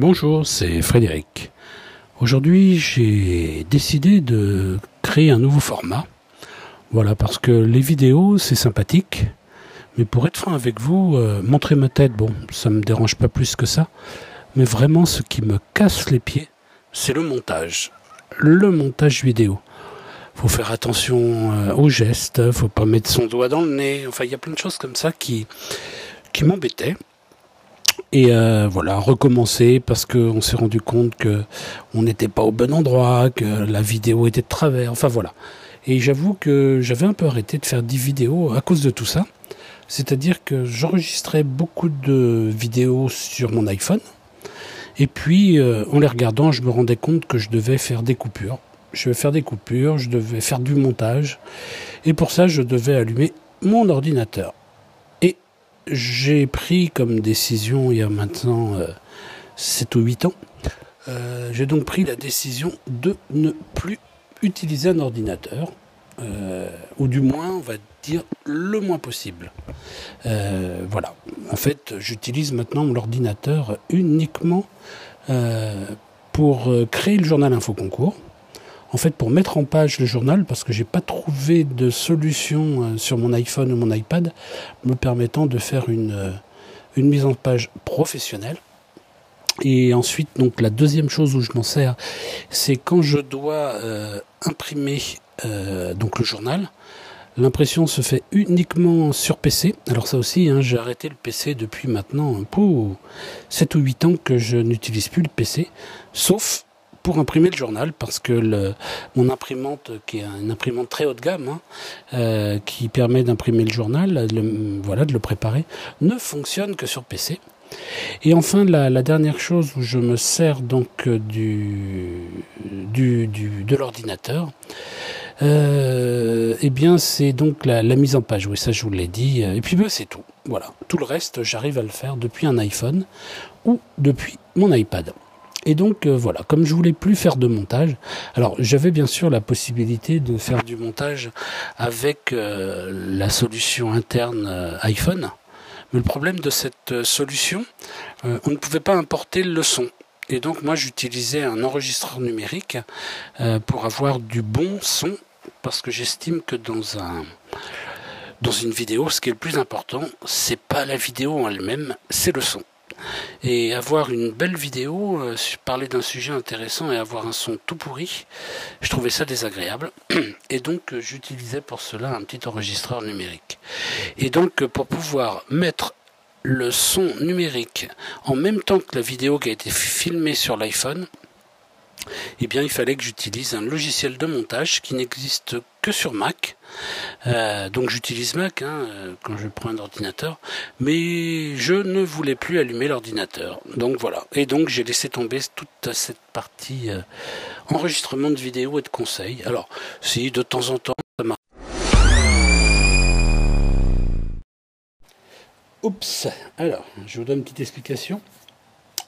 Bonjour, c'est Frédéric. Aujourd'hui, j'ai décidé de créer un nouveau format. Voilà, parce que les vidéos, c'est sympathique. Mais pour être franc avec vous, euh, montrer ma tête, bon, ça me dérange pas plus que ça. Mais vraiment, ce qui me casse les pieds, c'est le montage. Le montage vidéo. Faut faire attention euh, aux gestes, faut pas mettre son doigt dans le nez. Enfin, il y a plein de choses comme ça qui, qui m'embêtaient. Et euh, voilà, recommencer parce qu'on s'est rendu compte que on n'était pas au bon endroit, que la vidéo était de travers. Enfin voilà. Et j'avoue que j'avais un peu arrêté de faire des vidéos à cause de tout ça. C'est-à-dire que j'enregistrais beaucoup de vidéos sur mon iPhone. Et puis, euh, en les regardant, je me rendais compte que je devais faire des coupures. Je devais faire des coupures, je devais faire du montage. Et pour ça, je devais allumer mon ordinateur j'ai pris comme décision il y a maintenant euh, 7 ou 8 ans, euh, j'ai donc pris la décision de ne plus utiliser un ordinateur, euh, ou du moins, on va dire, le moins possible. Euh, voilà. En fait, j'utilise maintenant l'ordinateur uniquement euh, pour créer le journal Info Concours en fait, pour mettre en page le journal, parce que j'ai pas trouvé de solution euh, sur mon iPhone ou mon iPad me permettant de faire une, euh, une mise en page professionnelle. Et ensuite, donc la deuxième chose où je m'en sers, c'est quand je dois euh, imprimer donc le journal. L'impression se fait uniquement sur PC. Alors ça aussi, hein, j'ai arrêté le PC depuis maintenant peu 7 ou 8 ans que je n'utilise plus le PC, sauf pour imprimer le journal parce que mon imprimante, qui est une imprimante très haut de gamme, hein, euh, qui permet d'imprimer le journal, voilà, de le préparer, ne fonctionne que sur PC. Et enfin, la, dernière chose où je me sers donc du, du, de l'ordinateur, euh, eh bien, c'est donc la, la, mise en page. Oui, ça, je vous l'ai dit. Et puis, ben, c'est tout. Voilà. Tout le reste, j'arrive à le faire depuis un iPhone ou depuis mon iPad. Et donc euh, voilà, comme je voulais plus faire de montage, alors j'avais bien sûr la possibilité de faire du montage avec euh, la solution interne euh, iPhone, mais le problème de cette solution, on ne pouvait pas importer le son. Et donc moi j'utilisais un enregistreur numérique pour avoir du bon son, parce que j'estime que dans un dans une vidéo, ce qui est le plus important, c'est pas la vidéo en elle-même, c'est le son et avoir une belle vidéo, euh, parler d'un sujet intéressant et avoir un son tout pourri, je trouvais ça désagréable. Et donc euh, j'utilisais pour cela un petit enregistreur numérique. Et donc euh, pour pouvoir mettre le son numérique en même temps que la vidéo qui a été filmée sur l'iPhone, eh bien, il fallait que j'utilise un logiciel de montage qui n'existe que sur Mac. Euh, donc j'utilise Mac hein, quand je prends un ordinateur, mais je ne voulais plus allumer l'ordinateur. Donc voilà. Et donc j'ai laissé tomber toute cette partie euh, enregistrement de vidéos et de conseils. Alors, si de temps en temps ça m'a Oups. Alors, je vous donne une petite explication.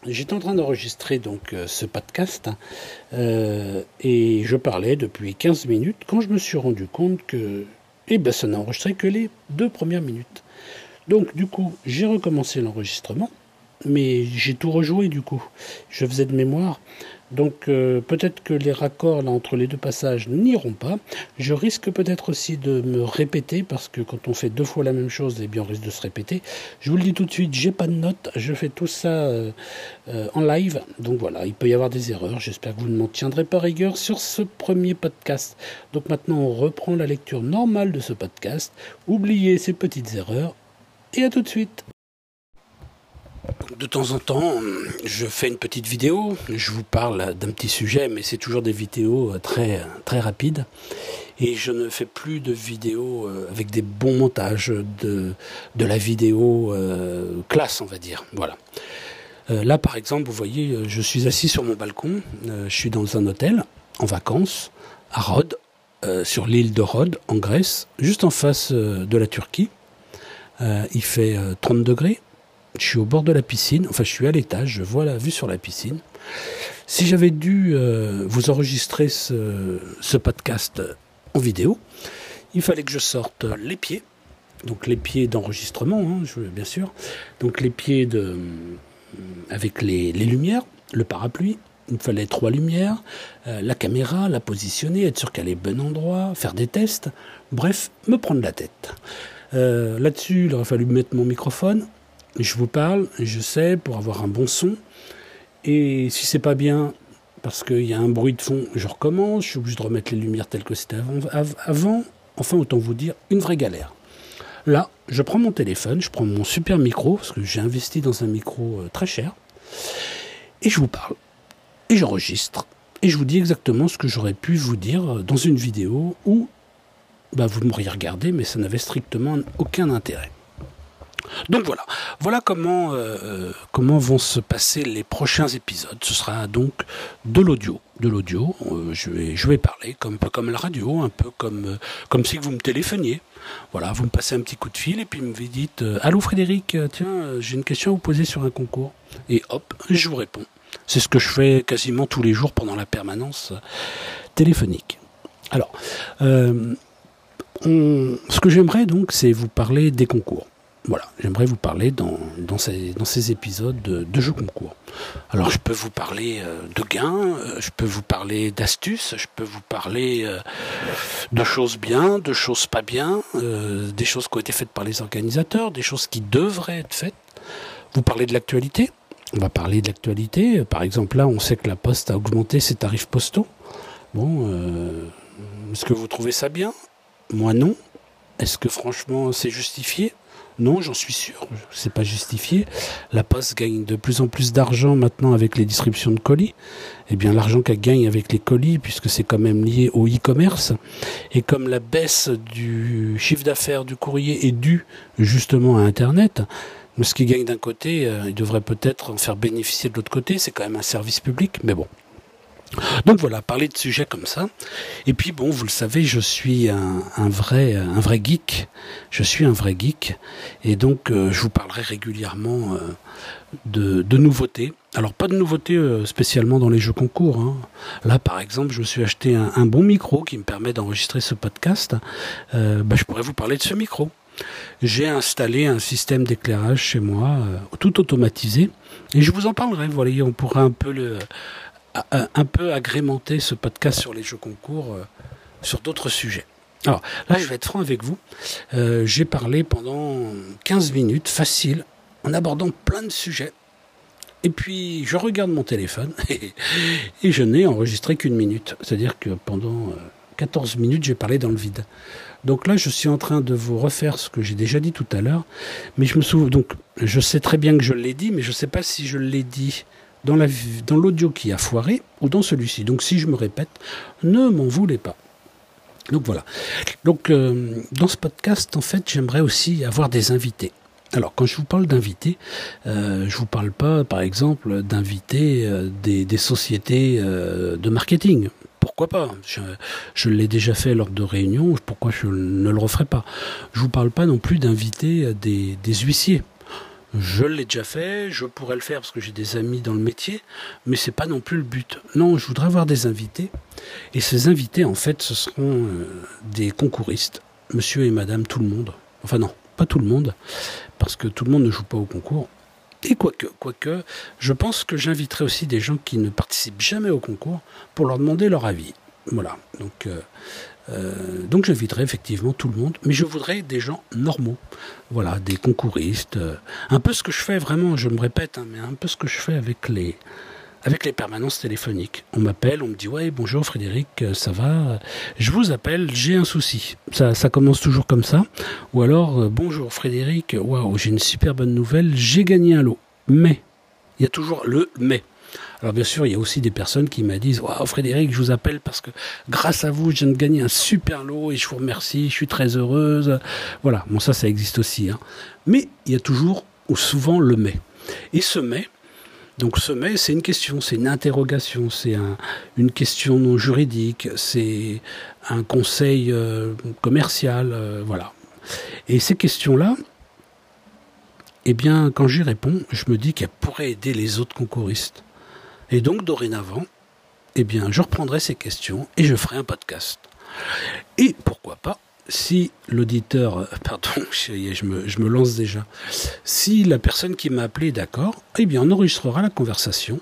J'étais en train d'enregistrer donc euh, ce podcast euh, et je parlais depuis 15 minutes quand je me suis rendu compte que eh ben, ça n'a enregistré que les deux premières minutes. Donc du coup, j'ai recommencé l'enregistrement, mais j'ai tout rejoué du coup. Je faisais de mémoire. Donc euh, peut-être que les raccords là entre les deux passages n'iront pas. Je risque peut-être aussi de me répéter parce que quand on fait deux fois la même chose, eh bien on risque de se répéter. Je vous le dis tout de suite, j'ai pas de notes, je fais tout ça euh, euh, en live. Donc voilà, il peut y avoir des erreurs. J'espère que vous ne m'en tiendrez pas rigueur sur ce premier podcast. Donc maintenant on reprend la lecture normale de ce podcast. Oubliez ces petites erreurs et à tout de suite. De temps en temps, je fais une petite vidéo, je vous parle d'un petit sujet, mais c'est toujours des vidéos très, très rapides. Et je ne fais plus de vidéos avec des bons montages, de, la vidéo euh, classe, on va dire. Voilà. Euh, là, par exemple, vous voyez, je suis assis sur mon balcon, euh, je suis dans un hôtel, en vacances, à Rhodes, euh, sur l'île de Rhodes, en Grèce, juste en face de la Turquie. il fait 30 degrés je suis au bord de la piscine, enfin je suis à l'étage, je vois la vue sur la piscine. Si j'avais dû euh, vous enregistrer ce, podcast en vidéo, il fallait que je sorte les pieds, donc les pieds d'enregistrement, hein, bien sûr, donc les pieds de, avec les, lumières, le parapluie, il me fallait trois lumières, euh, la caméra, la positionner, être sûr qu'elle est bon endroit, faire des tests, bref, me prendre la tête. Euh, là-dessus, il aurait fallu mettre mon microphone. Je vous parle, je sais, pour avoir un bon son. Et si c'est pas bien, parce qu'il y a un bruit de fond, je recommence, je suis obligé de remettre les lumières telles que c'était avant. Enfin, autant vous dire, une vraie galère. Là, je prends mon téléphone, je prends mon super micro, parce que j'ai investi dans un micro euh, très cher, et je vous parle et j'enregistre. Et je vous dis exactement ce que j'aurais pu vous dire dans une vidéo où bah, vous m'auriez regardé, mais ça n'avait strictement aucun intérêt. Donc voilà, voilà comment, euh, euh, comment vont se passer les prochains épisodes. Ce sera donc de l'audio, de l'audio. Euh, je vais, parler comme un peu comme la radio, un peu comme comme si vous me téléphoniez. Voilà, vous me passez un petit coup de fil et puis vous me dites allô Frédéric, tiens, j'ai une question à vous poser sur un concours. Et hop, je vous réponds. C'est ce que je fais quasiment tous les jours pendant la permanence téléphonique. Alors, euh, ce que j'aimerais donc, c'est vous parler des concours. Voilà, j'aimerais vous parler dans, ces, épisodes de, jeux concours. Alors, je peux vous parler euh, de gains, euh, je peux vous parler d'astuces, je peux vous parler de choses bien, de choses pas bien, des choses qui ont été faites par les organisateurs, des choses qui devraient être faites. Vous parler de l'actualité, on va parler de l'actualité. Par exemple, là, on sait que la Poste a augmenté ses tarifs postaux. Bon, euh, est-ce que vous trouvez ça bien? Moi, non. Est-ce que franchement, c'est justifié? Non, j'en suis sûr. C'est pas justifié. La Poste gagne de plus en plus d'argent maintenant avec les distributions de colis. Eh bien, l'argent qu'elle gagne avec les colis, puisque c'est quand même lié au e-commerce, et comme la baisse du chiffre d'affaires du courrier est due justement à Internet, ce qui gagne d'un côté, euh, il devrait peut-être en faire bénéficier de l'autre côté. C'est quand même un service public, mais bon. Donc voilà, parler de sujets comme ça. Et puis bon, vous le savez, je suis un, vrai, geek. Je suis un vrai geek, et donc euh, je vous parlerai régulièrement euh, de, nouveautés. Alors pas de nouveautés spécialement dans les jeux concours. Hein. Là, par exemple, je me suis acheté un, bon micro qui me permet d'enregistrer ce podcast. Bah, je pourrais vous parler de ce micro j'ai installé un système d'éclairage chez moi, euh, tout automatisé, et je vous en parlerai. Voilà, on pourra un peu le, un peu agrémenter ce podcast sur les jeux concours euh, sur d'autres sujets. Alors là, je vais être franc avec vous. Euh, j'ai parlé pendant 15 minutes, facile, en abordant plein de sujets. Et puis, je regarde mon téléphone et, et je n'ai enregistré qu'une minute. C'est-à-dire que pendant 14 minutes, j'ai parlé dans le vide. Donc là, je suis en train de vous refaire ce que j'ai déjà dit tout à l'heure, mais je me souviens donc je sais très bien que je l'ai dit, mais je ne sais pas si je l'ai dit dans la dans l'audio qui a foiré ou dans celui-ci. Donc si je me répète, ne m'en voulez pas. Donc voilà. Donc euh, dans ce podcast, en fait, j'aimerais aussi avoir des invités. Alors, quand je vous parle d'invités, euh, je vous parle pas, par exemple, d'invités euh, des, des, sociétés euh, de marketing pourquoi pas? Je, l'ai déjà fait lors de réunions, pourquoi je ne le referai pas? Je vous parle pas non plus d'inviter des, huissiers. Je l'ai déjà fait, je pourrais le faire parce que j'ai des amis dans le métier, mais c'est pas non plus le but. Non, je voudrais avoir des invités, et ces invités, en fait, ce seront euh, des concouristes, monsieur et madame, tout le monde. Enfin non, pas tout le monde, parce que tout le monde ne joue pas au concours. Et quoique, quoique, je pense que j'inviterai aussi des gens qui ne participent jamais au concours pour leur demander leur avis. Voilà. Donc, euh, euh, donc j'inviterai effectivement tout le monde, mais je voudrais des gens normaux. Voilà, des concouristes. Euh, un peu ce que je fais vraiment, je me répète, hein, mais un peu ce que je fais avec les, avec les permanences téléphoniques. On m'appelle, on me dit ouais bonjour Frédéric, euh, ça va? Je vous appelle, j'ai un souci. Ça, ça commence toujours comme ça. Ou alors euh, bonjour Frédéric, waouh j'ai une super bonne nouvelle, j'ai gagné un lot. Mais il y a toujours le mais. Alors bien sûr, il y a aussi des personnes qui me disent Waouh Frédéric, je vous appelle parce que grâce à vous, je viens de gagner un super lot et je vous remercie, je suis très heureuse. Voilà, bon ça, ça existe aussi. Hein. Mais il y a toujours ou souvent le mais. Et ce mais, donc ce mais, c'est une question, c'est une interrogation, c'est une question non juridique, c'est un conseil euh, commercial, euh, voilà. Et ces questions-là, eh bien, quand j'y réponds, je me dis qu'elles pourraient aider les autres concouristes. Et donc, dorénavant, eh bien, je reprendrai ces questions et je ferai un podcast. Et pourquoi pas si l'auditeur, euh, pardon, je me, lance déjà, si la personne qui m'a appelé est d'accord, eh bien on enregistrera la conversation,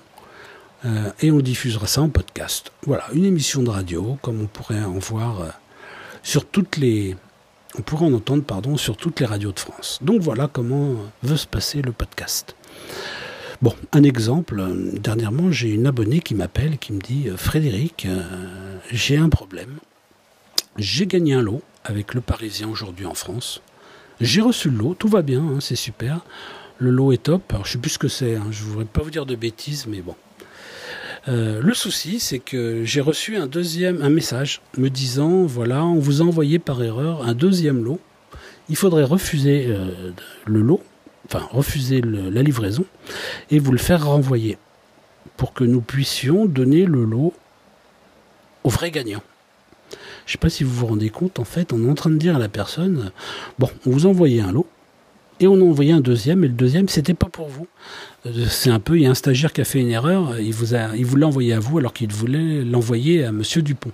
Euh, et on diffusera ça en podcast. Voilà, une émission de radio, comme on pourrait en voir euh, sur toutes les. On pourrait en entendre, pardon, sur toutes les radios de France. Donc voilà comment veut se passer le podcast. Bon, un exemple. Dernièrement, j'ai une abonnée qui m'appelle, qui me dit Frédéric, j'ai un problème. J'ai gagné un lot avec le Parisien aujourd'hui en France. J'ai reçu le lot, tout va bien, hein, c'est super. Le lot est top. Alors, je sais plus ce que c'est, hein, je ne voudrais pas vous dire de bêtises, mais bon. Euh, le souci, c'est que j'ai reçu un deuxième un message me disant voilà, on vous a envoyé par erreur un deuxième lot. Il faudrait refuser euh, le lot, enfin refuser la livraison, et vous le faire renvoyer pour que nous puissions donner le lot au vrai gagnant. Je ne sais pas si vous vous rendez compte, en fait, on est en train de dire à la personne bon, on vous a envoyé un lot, et on a envoyé un deuxième, et le deuxième, c'était pas pour vous. Euh, c'est un peu, il y a un stagiaire qui a fait une erreur, il vous a, l'a envoyé à vous alors qu'il voulait l'envoyer à Monsieur Dupont.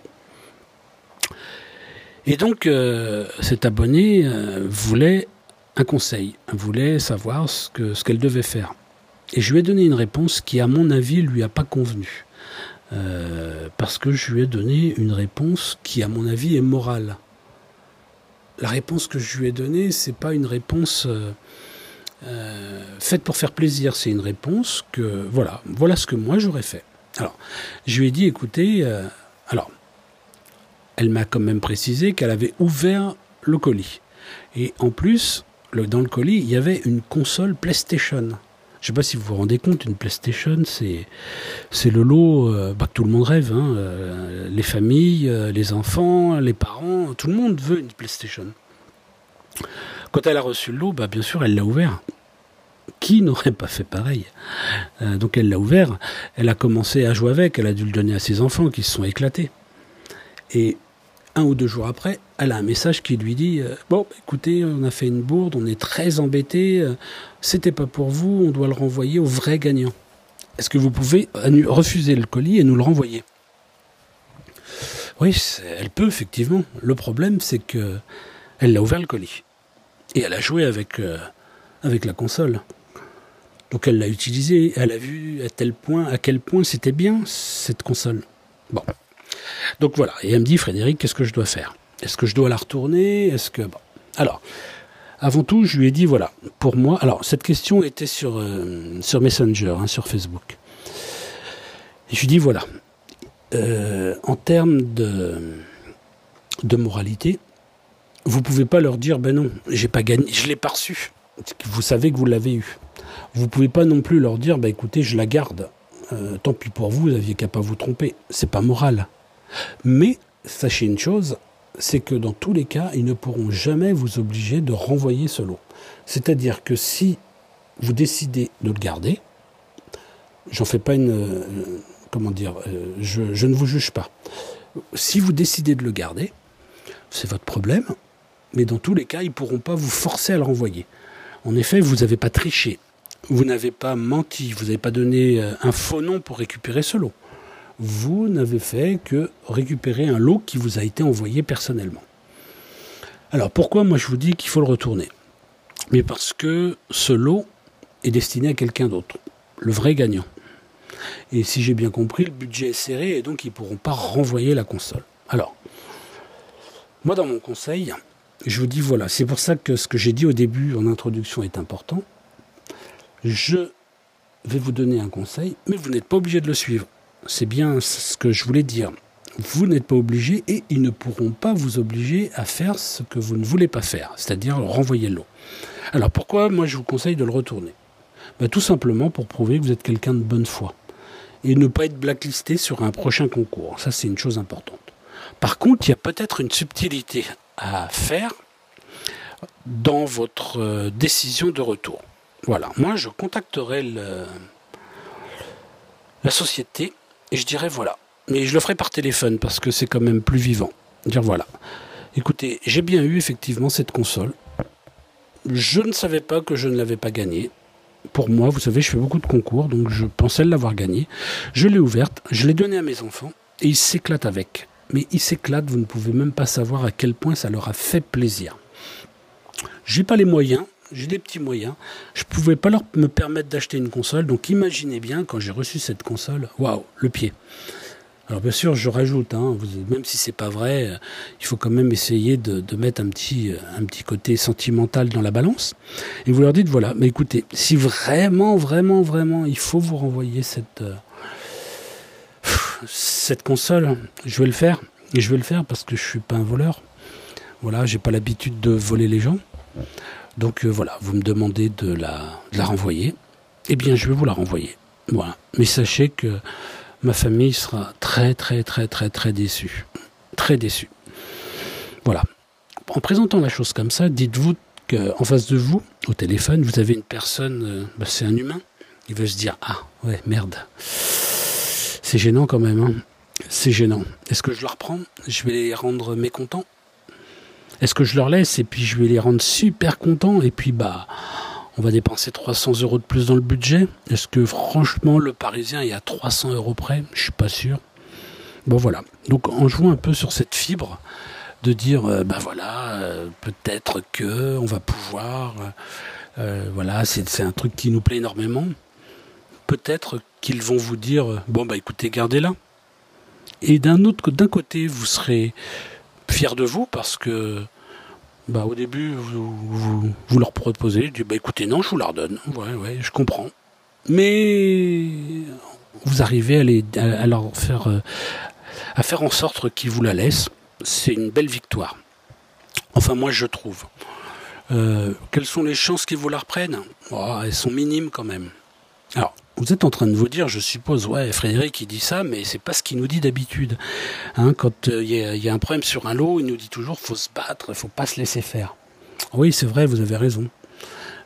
Et donc, euh, cet abonné euh, voulait un conseil, voulait savoir ce que ce qu'elle devait faire. Et je lui ai donné une réponse qui, à mon avis, lui a pas convenu, parce que je lui ai donné une réponse qui, à mon avis, est morale la réponse que je lui ai donnée, c'est pas une réponse euh, euh, faite pour faire plaisir, c'est une réponse que voilà, voilà ce que moi j'aurais fait. Alors, je lui ai dit, écoutez, euh, alors, elle m'a quand même précisé qu'elle avait ouvert le colis. Et en plus, dans le colis, il y avait une console PlayStation. Je ne sais pas si vous vous rendez compte, une PlayStation, c'est le lot bah, que tout le monde rêve. Hein, les familles, les enfants, les parents, tout le monde veut une PlayStation. Quand elle a reçu le lot, bah, bien sûr, elle l'a ouvert. Qui n'aurait pas fait pareil? Euh, Donc elle l'a ouvert, elle a commencé à jouer avec, elle a dû le donner à ses enfants qui se sont éclatés. Et un ou deux jours après, elle a un message qui lui dit euh, Bon, écoutez, on a fait une bourde, on est très embêtés, euh, c'était pas pour vous, on doit le renvoyer au vrai gagnant. Est-ce que vous pouvez refuser le colis et nous le renvoyer? Oui, elle peut effectivement. Le problème, c'est que elle a ouvert le colis. Et elle a joué avec, euh, avec la console. Donc elle l'a utilisé, elle a vu à tel point, à quel point c'était bien cette console. Bon. Donc voilà. Et elle me dit, Frédéric, qu'est-ce que je dois faire? Est-ce que je dois la retourner? Est-ce que. Alors, avant tout, je lui ai dit voilà. Pour moi, alors cette question était sur euh, Messenger, hein, sur Facebook. Et je lui ai dit voilà. Euh, en termes de moralité, vous pouvez pas leur dire ben non, j'ai pas gagné, je l'ai pas reçu. Vous savez que vous l'avez eu. Vous pouvez pas non plus leur dire ben écoutez, je la garde. Euh, tant pis pour vous, vous aviez qu'à pas vous tromper. C'est pas moral. Mais sachez une chose, c'est que dans tous les cas, ils ne pourront jamais vous obliger de renvoyer ce lot. C'est-à-dire que si vous décidez de le garder, j'en fais pas une, euh, comment dire, euh, je, je ne vous juge pas. Si vous décidez de le garder, c'est votre problème mais dans tous les cas, ils ne pourront pas vous forcer à le renvoyer. En effet, vous n'avez pas triché, vous n'avez pas menti, vous n'avez pas donné euh, un faux nom pour récupérer ce lot. Vous n'avez fait que récupérer un lot qui vous a été envoyé personnellement. Alors pourquoi moi je vous dis qu'il faut le retourner? Mais parce que ce lot est destiné à quelqu'un d'autre, le vrai gagnant. Et si j'ai bien compris, le budget est serré et donc ils ne pourront pas renvoyer la console. Alors, moi dans mon conseil, je vous dis voilà, c'est pour ça que ce que j'ai dit au début en introduction est important. Je vais vous donner un conseil, mais vous n'êtes pas obligé de le suivre. C'est bien ce que je voulais dire. Vous n'êtes pas obligé et ils ne pourront pas vous obliger à faire ce que vous ne voulez pas faire, c'est-à-dire renvoyer l'eau. Alors pourquoi moi je vous conseille de le retourner? Ben, Tout simplement pour prouver que vous êtes quelqu'un de bonne foi et ne pas être blacklisté sur un prochain concours. Ça c'est une chose importante. Par contre, il y a peut-être une subtilité à faire dans votre euh, décision de retour. Voilà, moi je contacterai la société et je dirai voilà. Mais je le ferai par téléphone parce que c'est quand même plus vivant. Dire voilà. Écoutez, j'ai bien eu effectivement cette console. Je ne savais pas que je ne l'avais pas gagnée. Pour moi, vous savez, je fais beaucoup de concours, donc je pensais l'avoir gagnée. Je l'ai ouverte, je l'ai donnée à mes enfants et ils s'éclatent avec mais ils s'éclatent, vous ne pouvez même pas savoir à quel point ça leur a fait plaisir. J'ai pas les moyens j'ai des petits moyens. Je pouvais pas leur me permettre d'acheter une console, donc imaginez bien quand j'ai reçu cette console, waouh, le pied. Alors bien sûr, je rajoute, hein, même si c'est pas vrai, euh, il faut quand même essayer de, mettre un petit, euh, un petit côté sentimental dans la balance. Et vous leur dites voilà, mais écoutez, si vraiment, vraiment, vraiment, il faut vous renvoyer cette, euh, cette console, je vais le faire. Et je vais le faire parce que je suis pas un voleur. Voilà, j'ai pas l'habitude de voler les gens. Donc voilà, vous me demandez de la, la renvoyer. Eh bien, je vais vous la renvoyer. Voilà. Mais sachez que ma famille sera très très très très très déçue. Très déçue. Voilà. En présentant la chose comme ça, dites-vous qu'en face de vous, au téléphone, vous avez une personne, euh, bah, c'est un humain. Il veut se dire Ah, ouais, merde. C'est gênant quand même. Hein. C'est gênant. Est-ce que je leur prends Je vais les rendre mécontents Est-ce que je leur laisse et puis je vais les rendre super contents et puis bah on va dépenser 300 euros de plus dans le budget? Est-ce que franchement le Parisien est à 300 euros près? Je suis pas sûr. Bon voilà. Donc en jouant un peu sur cette fibre de dire, ben voilà, euh, peut-être que on va pouvoir, euh, voilà, c'est un truc qui nous plaît énormément. Peut-être qu'ils vont vous dire, bon bah écoutez, gardez-la. Et d'un côté, vous serez fier de vous parce que bah, au début, vous, vous, leur proposez, je dis, bah, écoutez, non, je vous la redonne. Ouais, ouais, je comprends. Mais vous arrivez à, les, à, leur faire, euh, à faire en sorte qu'ils vous la laissent. C'est une belle victoire. Enfin, moi, je trouve. Euh, quelles sont les chances qu'ils vous la reprennent? Oh, Elles sont minimes quand même. Alors, vous êtes en train de vous dire, je suppose, ouais, Frédéric, il dit ça, mais c'est pas ce qu'il nous dit d'habitude. Hein, quand euh, il y, a un problème sur un lot, il nous dit toujours, faut se battre, faut pas se laisser faire. Oui, c'est vrai, vous avez raison.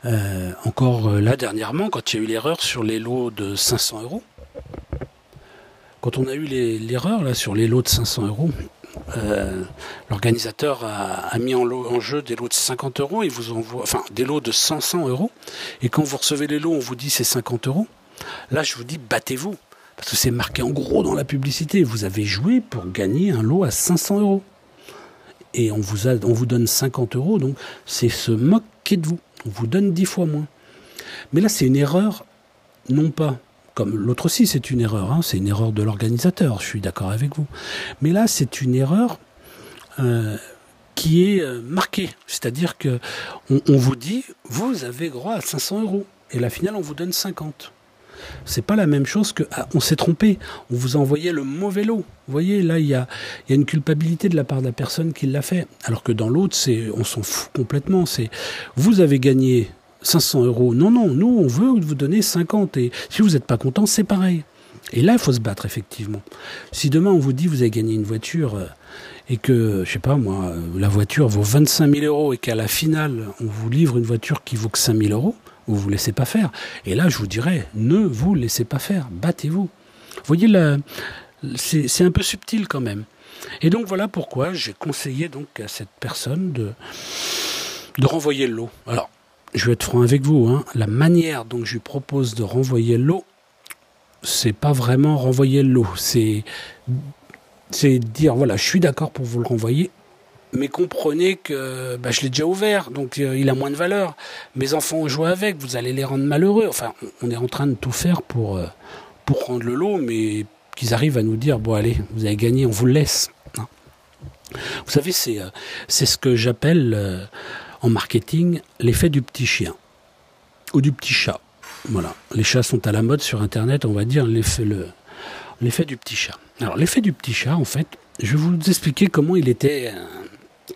Euh, encore euh, là, dernièrement, quand il y a eu l'erreur sur les lots de 500 euros, quand on a eu l'erreur là sur les lots de 500 euros, l'organisateur a, mis en, jeu des lots de 50 euros, il vous envoie, enfin des lots de 500 euros, et quand vous recevez les lots, on vous dit c'est 50 euros. Là, je vous dis, battez-vous. Parce que c'est marqué en gros dans la publicité. Vous avez joué pour gagner un lot à 500 euros. Et on vous, on donne 50 euros, donc c'est se moquer de vous. On vous donne 10 fois moins. Mais là, c'est une erreur, non pas comme l'autre aussi, c'est une erreur. Hein, c'est une erreur de l'organisateur, je suis d'accord avec vous. Mais là, c'est une erreur euh, qui est euh, marquée. C'est-à-dire que on, vous dit, vous avez droit à 500 euros. Et la finale, on vous donne 50. C'est pas la même chose que ah, on s'est trompé, on vous a envoyé le mauvais lot. Vous voyez, là il y a, une culpabilité de la part de la personne qui l'a fait. Alors que dans l'autre, c'est on s'en fout complètement. C'est vous avez gagné 500 euros. Non, non, nous on veut vous donner 50 et si vous n'êtes pas content, c'est pareil. Et là, il faut se battre effectivement. Si demain on vous dit vous avez gagné une voiture euh, et que, je sais pas moi, euh, la voiture vaut 25 000 euros et qu'à la finale on vous livre une voiture qui vaut que 5 000 euros, vous vous laissez pas faire. Et là, je vous dirais, ne vous laissez pas faire, battez-vous. Vous voyez, c'est un peu subtil quand même. Et donc voilà pourquoi j'ai conseillé donc à cette personne de, de renvoyer le lot. Alors, je vais être franc avec vous, hein. la manière dont je lui propose de renvoyer le lot, c'est pas vraiment renvoyer le lot, c'est c'est dire voilà, je suis d'accord pour vous le renvoyer, mais comprenez que bah, je l'ai déjà ouvert, donc euh, il a moins de valeur. Mes enfants ont joué avec, vous allez les rendre malheureux. Enfin, on est en train de tout faire pour, euh, pour rendre le lot, mais qu'ils arrivent à nous dire, bon allez, vous avez gagné, on vous le laisse. Hein. vous savez, c'est euh, c'est ce que j'appelle en marketing l'effet du petit chien ou du petit chat. Voilà, les chats sont à la mode sur Internet, on va dire l'effet le, l'effet du petit chat. Alors l'effet du petit chat, en fait, je vais vous expliquer comment il était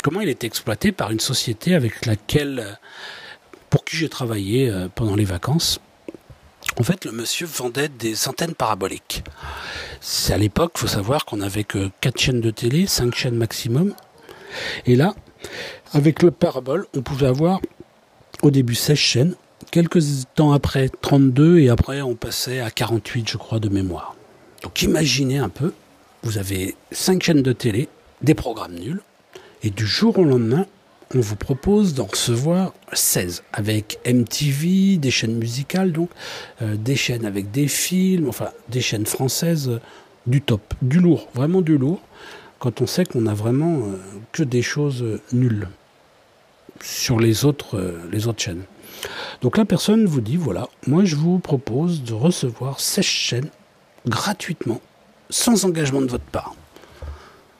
comment il était exploité par une société avec laquelle, pour qui j'ai travaillé euh, pendant les vacances. En fait, le monsieur vendait des antennes paraboliques. C'est à l'époque, faut savoir qu'on n'avait que 4 chaînes de télé, 5 chaînes maximum. Et là, avec le parabole, on pouvait avoir au début 16 chaînes, quelques temps après 32 et après on passait à 48 je crois de mémoire. Donc imaginez un peu, vous avez 5 chaînes de télé, des programmes nuls, et du jour au lendemain, on vous propose d'en recevoir 16 avec MTV, des chaînes musicales, donc euh, des chaînes avec des films, enfin des chaînes françaises euh, du top, du lourd, vraiment du lourd, quand on sait qu'on a vraiment euh, que des choses nulles sur les autres, les autres chaînes. Donc la personne vous dit, voilà, moi je vous propose de recevoir 16 chaînes gratuitement, sans engagement de votre part.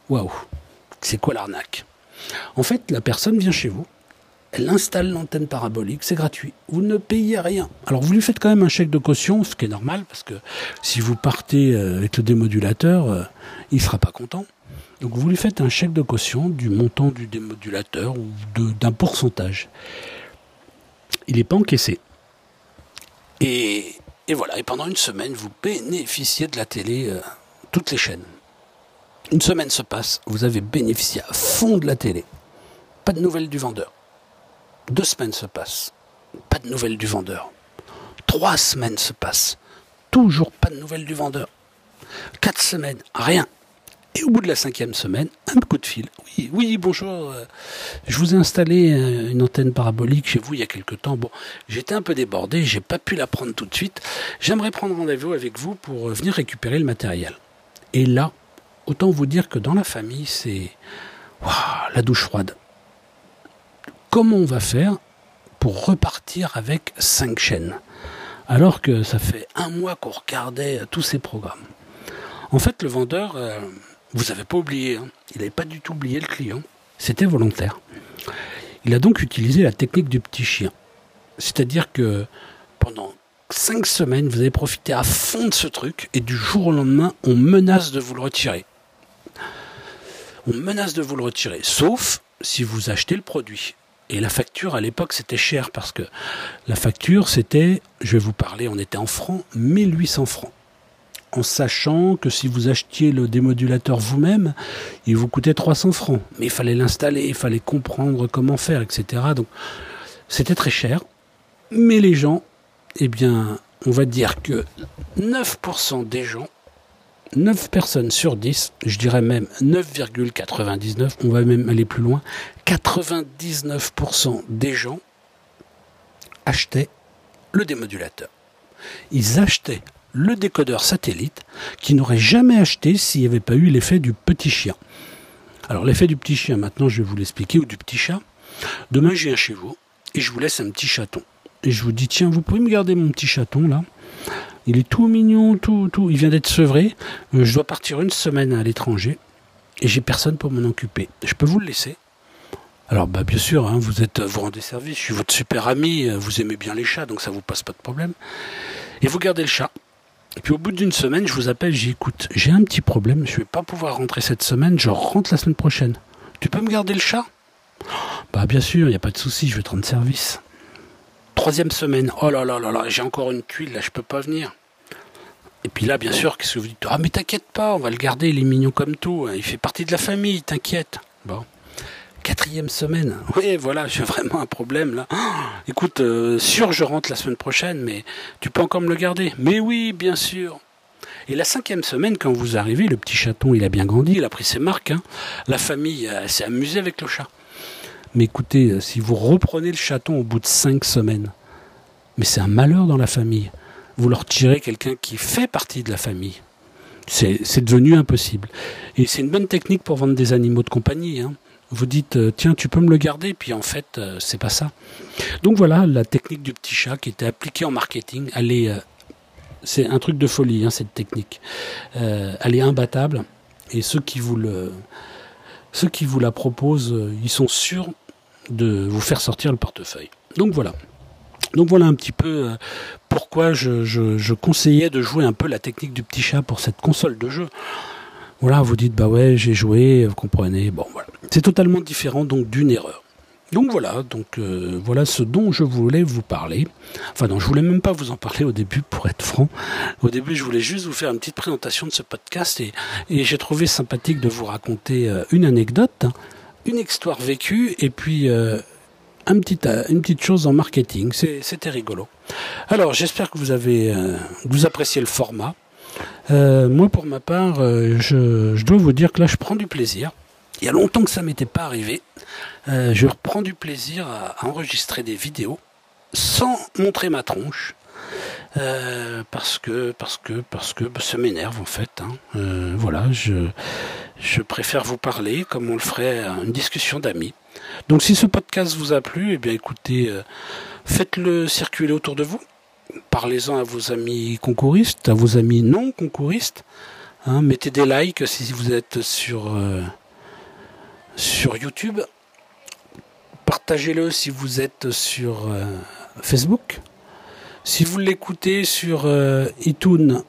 Waouh, c'est quoi l'arnaque? En fait, la personne vient chez vous, elle installe l'antenne parabolique, c'est gratuit. Vous ne payez rien. Alors vous lui faites quand même un chèque de caution, ce qui est normal, parce que si vous partez euh, avec le démodulateur, euh, il ne sera pas content. Donc vous lui faites un chèque de caution du montant du démodulateur ou d'un pourcentage. Il n'est pas encaissé. Et, voilà, et pendant une semaine, vous bénéficiez de la télé, euh, toutes les chaînes. Une semaine se passe, vous avez bénéficié à fond de la télé. Pas de nouvelles du vendeur. Deux semaines se passent. Pas de nouvelles du vendeur. Trois semaines se passent. Toujours pas de nouvelles du vendeur. Quatre semaines, rien. Et au bout de la cinquième semaine, un coup de fil. Oui, oui, bonjour. Euh, je vous ai installé euh, une antenne parabolique chez vous il y a quelque temps. Bon, j'étais un peu débordé, j'ai pas pu la prendre tout de suite. J'aimerais prendre rendez-vous avec vous pour euh, venir récupérer le matériel. Et là, autant vous dire que dans la famille, c'est la douche froide comment on va faire pour repartir avec cinq chaînes alors que ça fait un mois qu'on regardait tous ces programmes? En fait, le vendeur, euh, vous n'avez pas oublié, hein, il n'avait pas du tout oublié le client, c'était volontaire. Il a donc utilisé la technique du petit chien. C'est-à-dire que pendant cinq semaines, vous avez profité à fond de ce truc et du jour au lendemain, on menace de vous le retirer. On menace de vous le retirer, sauf si vous achetez le produit. Et la facture à l'époque c'était cher parce que la facture c'était, je vais vous parler, on était en francs, 1800 francs. En sachant que si vous achetiez le démodulateur vous-même, il vous coûtait 300 francs. Mais il fallait l'installer, il fallait comprendre comment faire, etc. Donc c'était très cher. Mais les gens, eh bien, on va dire que 9% des gens 9 personnes sur 10, je dirais même 9,99, on va même aller plus loin, 99% des gens achetaient le démodulateur. Ils achetaient le décodeur satellite qu'ils n'auraient jamais acheté s'il n'y avait pas eu l'effet du petit chien. Alors l'effet du petit chien, maintenant je vais vous l'expliquer, ou du petit chat. Demain je viens chez vous et je vous laisse un petit chaton. Et je vous dis, tiens, vous pouvez me garder mon petit chaton là? Il est tout mignon, tout, tout. Il vient d'être sevré. Euh, je dois partir une semaine à l'étranger et j'ai personne pour m'en occuper. Je peux vous le laisser Alors, bah, bien sûr, hein, vous êtes, vous rendez service. Je suis votre super ami. Vous aimez bien les chats, donc ça vous passe pas de problème. Et vous gardez le chat. Et puis au bout d'une semaine, je vous appelle, j'écoute. J'ai un petit problème. Je vais pas pouvoir rentrer cette semaine. Je rentre la semaine prochaine. Tu peux me garder le chat? Bah, bien sûr, il n'y a pas de souci. Je vais te rendre service. Troisième semaine, oh là là là là, j'ai encore une tuile, là, je peux pas venir. Et puis là, bien sûr, qu'est-ce que vous dites? Ah, mais t'inquiète pas, on va le garder, il est mignon comme tout, hein, il fait partie de la famille, t'inquiète. Bon. Quatrième semaine. Oui, voilà, j'ai vraiment un problème là. écoute, euh, sûr, je rentre la semaine prochaine, mais tu peux encore me le garder. Mais oui, bien sûr. Et la cinquième semaine, quand vous arrivez, le petit chaton, il a bien grandi, il a pris ses marques. Hein. La famille s'est amusée avec le chat. Mais écoutez, euh, si vous reprenez le chaton au bout de cinq semaines, mais c'est un malheur dans la famille. Vous leur tirez quelqu'un qui fait partie de la famille. C'est devenu impossible. Et c'est une bonne technique pour vendre des animaux de compagnie. Hein. Vous dites, euh, tiens, tu peux me le garder, puis en fait, euh, c'est pas ça. Donc voilà, la technique du petit chat qui était appliquée en marketing, elle est, c'est un truc de folie, hein, cette technique. elle est imbattable, et ceux qui vous la proposent, ils sont sûrs de vous faire sortir le portefeuille. Donc voilà. Donc voilà un petit peu euh, pourquoi je, conseillais de jouer un peu la technique du petit chat pour cette console de jeu. Voilà, vous dites bah ouais j'ai joué, vous comprenez. Bon voilà, c'est totalement différent donc d'une erreur. Donc voilà, donc euh, voilà ce dont je voulais vous parler. Enfin non, je voulais même pas vous en parler au début, pour être franc. Au début, je voulais juste vous faire une petite présentation de ce podcast et, j'ai trouvé sympathique de vous raconter euh, une anecdote une histoire vécue et puis euh, euh, une petite chose en marketing. C'était rigolo. Alors, j'espère que vous avez euh, appréciez le format. moi, pour ma part, je, dois vous dire que là, je prends du plaisir. Il y a longtemps que ça m'était pas arrivé. je reprends du plaisir à, enregistrer des vidéos sans montrer ma tronche. parce que parce que parce que ça m'énerve en fait. Hein. voilà, je Je préfère vous parler comme on le ferait à une discussion d'amis. Donc si ce podcast vous a plu, eh bien écoutez, euh, faites-le circuler autour de vous. Parlez-en à vos amis concouristes, à vos amis non concouristes. Hein. mettez des likes si vous êtes sur, euh, YouTube. Partagez-le si vous êtes sur euh, Facebook. Si vous l'écoutez sur iTunes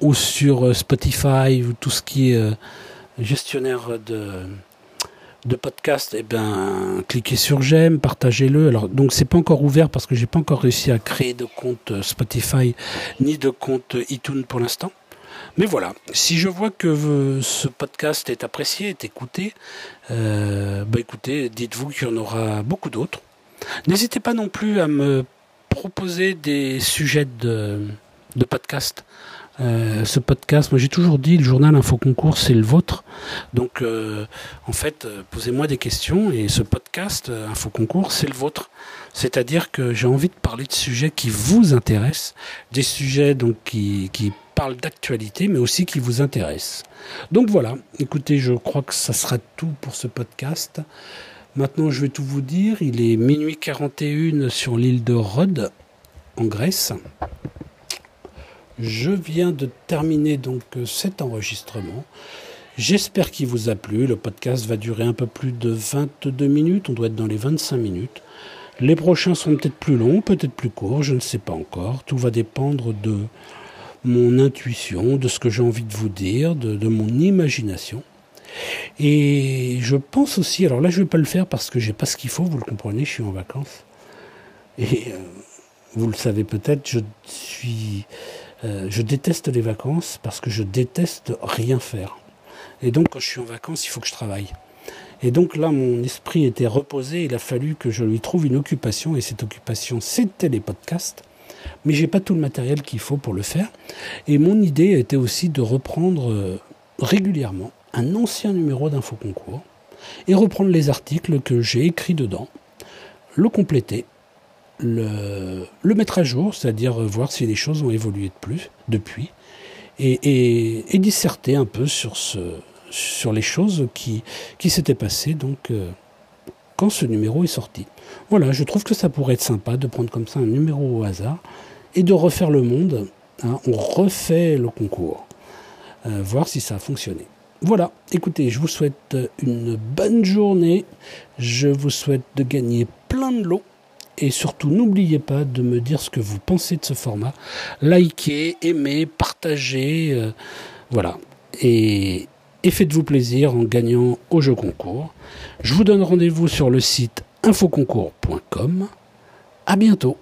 ou sur Spotify ou tout ce qui est gestionnaire de, de podcast, eh ben, cliquez sur j'aime, partagez-le. Alors, donc, c'est pas encore ouvert parce que j'ai pas encore réussi à créer de compte Spotify ni de compte iTunes pour l'instant. Mais voilà, si je vois que ce podcast est apprécié, est écouté, euh, bah écoutez, dites-vous qu'il y en aura beaucoup d'autres. N'hésitez pas non plus à me proposer des sujets de, de podcast. Euh, ce podcast, moi j'ai toujours dit, le journal Info Concours, c'est le vôtre. Donc, euh, en fait, euh, posez-moi des questions et ce podcast Info Concours, c'est le vôtre. C'est-à-dire que j'ai envie de parler de sujets qui vous intéressent, des sujets donc qui, qui parlent d'actualité, mais aussi qui vous intéressent. Donc voilà, écoutez, je crois que ça sera tout pour ce podcast. Maintenant, je vais tout vous dire. Il est minuit 41 sur l'île de Rhodes, en Grèce. Je viens de terminer donc euh, cet enregistrement. J'espère qu'il vous a plu. Le podcast va durer un peu plus de 22 minutes. On doit être dans les 25 minutes. Les prochains sont peut-être plus longs, peut-être plus courts, je ne sais pas encore. Tout va dépendre de mon intuition, de ce que j'ai envie de vous dire, de, mon imagination. Et je pense aussi, alors là je ne vais pas le faire parce que j'ai pas ce qu'il faut, vous le comprenez, je suis en vacances. Et euh, vous le savez peut-être, je suis euh, je déteste les vacances parce que je déteste rien faire. Et donc, quand je suis en vacances, il faut que je travaille. Et donc là, mon esprit était reposé. Il a fallu que je lui trouve une occupation. Et cette occupation, c'était les podcasts. Mais j'ai pas tout le matériel qu'il faut pour le faire. Et mon idée était aussi de reprendre euh, régulièrement un ancien numéro d'Info Concours et reprendre les articles que j'ai écrits dedans, le compléter le, mettre à jour, c'est-à-dire voir si les choses ont évolué de plus depuis, et, disserter un peu sur, sur les choses qui, qui s'étaient passées donc, euh, quand ce numéro est sorti. Voilà, je trouve que ça pourrait être sympa de prendre comme ça un numéro au hasard et de refaire le monde. Hein. on refait le concours, euh, voir si ça a fonctionné. Voilà, écoutez, je vous souhaite une bonne journée, je vous souhaite de gagner plein de lots et surtout, n'oubliez pas de me dire ce que vous pensez de ce format. Likez, aimez, partagez. Euh, voilà. Et, et faites-vous plaisir en gagnant au jeu concours. Je vous donne rendez-vous sur le site infoconcours.com. À bientôt.